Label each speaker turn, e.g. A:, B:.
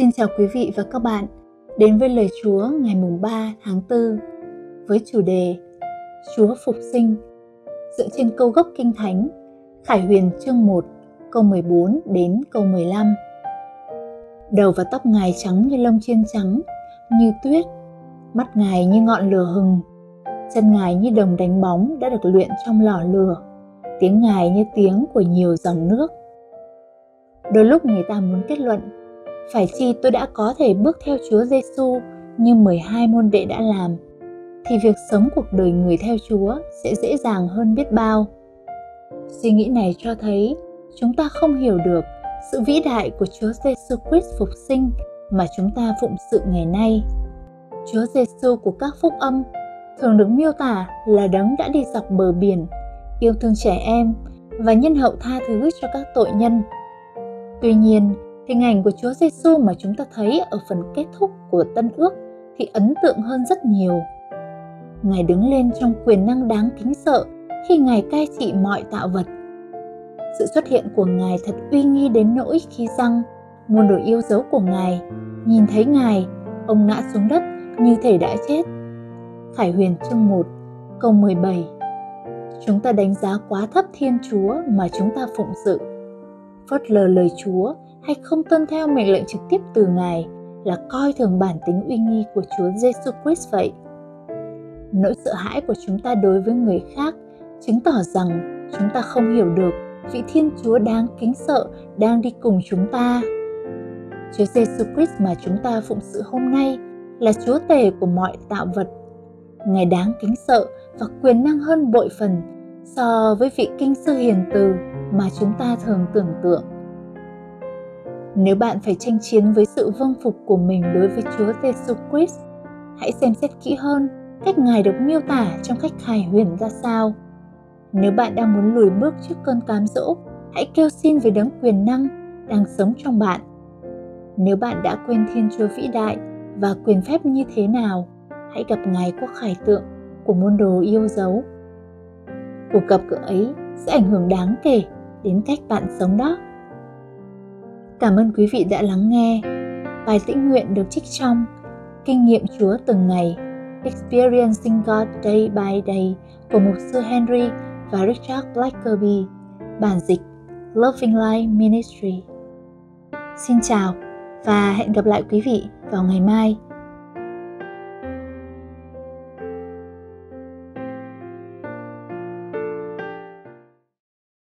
A: Xin chào quý vị và các bạn đến với lời Chúa ngày mùng 3 tháng 4 với chủ đề Chúa phục sinh dựa trên câu gốc Kinh Thánh Khải Huyền chương 1 câu 14 đến câu 15. Đầu và tóc ngài trắng như lông chiên trắng, như tuyết, mắt ngài như ngọn lửa hừng, chân ngài như đồng đánh bóng đã được luyện trong lò lửa, tiếng ngài như tiếng của nhiều dòng nước. Đôi lúc người ta muốn kết luận phải chi tôi đã có thể bước theo Chúa Giêsu như 12 môn đệ đã làm, thì việc sống cuộc đời người theo Chúa sẽ dễ dàng hơn biết bao. Suy nghĩ này cho thấy chúng ta không hiểu được sự vĩ đại của Chúa Giêsu Christ phục sinh mà chúng ta phụng sự ngày nay. Chúa Giêsu của các phúc âm thường được miêu tả là đấng đã đi dọc bờ biển, yêu thương trẻ em và nhân hậu tha thứ cho các tội nhân. Tuy nhiên, Hình ảnh của Chúa Giêsu mà chúng ta thấy ở phần kết thúc của Tân Ước thì ấn tượng hơn rất nhiều. Ngài đứng lên trong quyền năng đáng kính sợ khi Ngài cai trị mọi tạo vật. Sự xuất hiện của Ngài thật uy nghi đến nỗi khi răng, muôn đồ yêu dấu của Ngài, nhìn thấy Ngài, ông ngã xuống đất như thể đã chết. Khải huyền chương 1, câu 17 Chúng ta đánh giá quá thấp Thiên Chúa mà chúng ta phụng sự. Phớt lờ lời Chúa hay không tuân theo mệnh lệnh trực tiếp từ Ngài là coi thường bản tính uy nghi của Chúa Giêsu Christ vậy. Nỗi sợ hãi của chúng ta đối với người khác chứng tỏ rằng chúng ta không hiểu được vị Thiên Chúa đáng kính sợ đang đi cùng chúng ta. Chúa Giêsu Christ mà chúng ta phụng sự hôm nay là Chúa tể của mọi tạo vật. Ngài đáng kính sợ và quyền năng hơn bội phần so với vị kinh sư hiền từ mà chúng ta thường tưởng tượng. Nếu bạn phải tranh chiến với sự vâng phục của mình đối với Chúa Jesus Christ, hãy xem xét kỹ hơn cách Ngài được miêu tả trong cách hài huyền ra sao. Nếu bạn đang muốn lùi bước trước cơn cám dỗ, hãy kêu xin với đấng quyền năng đang sống trong bạn. Nếu bạn đã quên Thiên Chúa vĩ đại và quyền phép như thế nào, hãy gặp Ngài qua khải tượng của môn đồ yêu dấu. Cuộc gặp gỡ ấy sẽ ảnh hưởng đáng kể đến cách bạn sống đó. Cảm ơn quý vị đã lắng nghe. Bài tĩnh nguyện được trích trong Kinh nghiệm Chúa từng ngày Experiencing God Day by Day của mục sư Henry và Richard Blackerby, bản dịch Loving Life Ministry. Xin chào và hẹn gặp lại quý vị vào ngày mai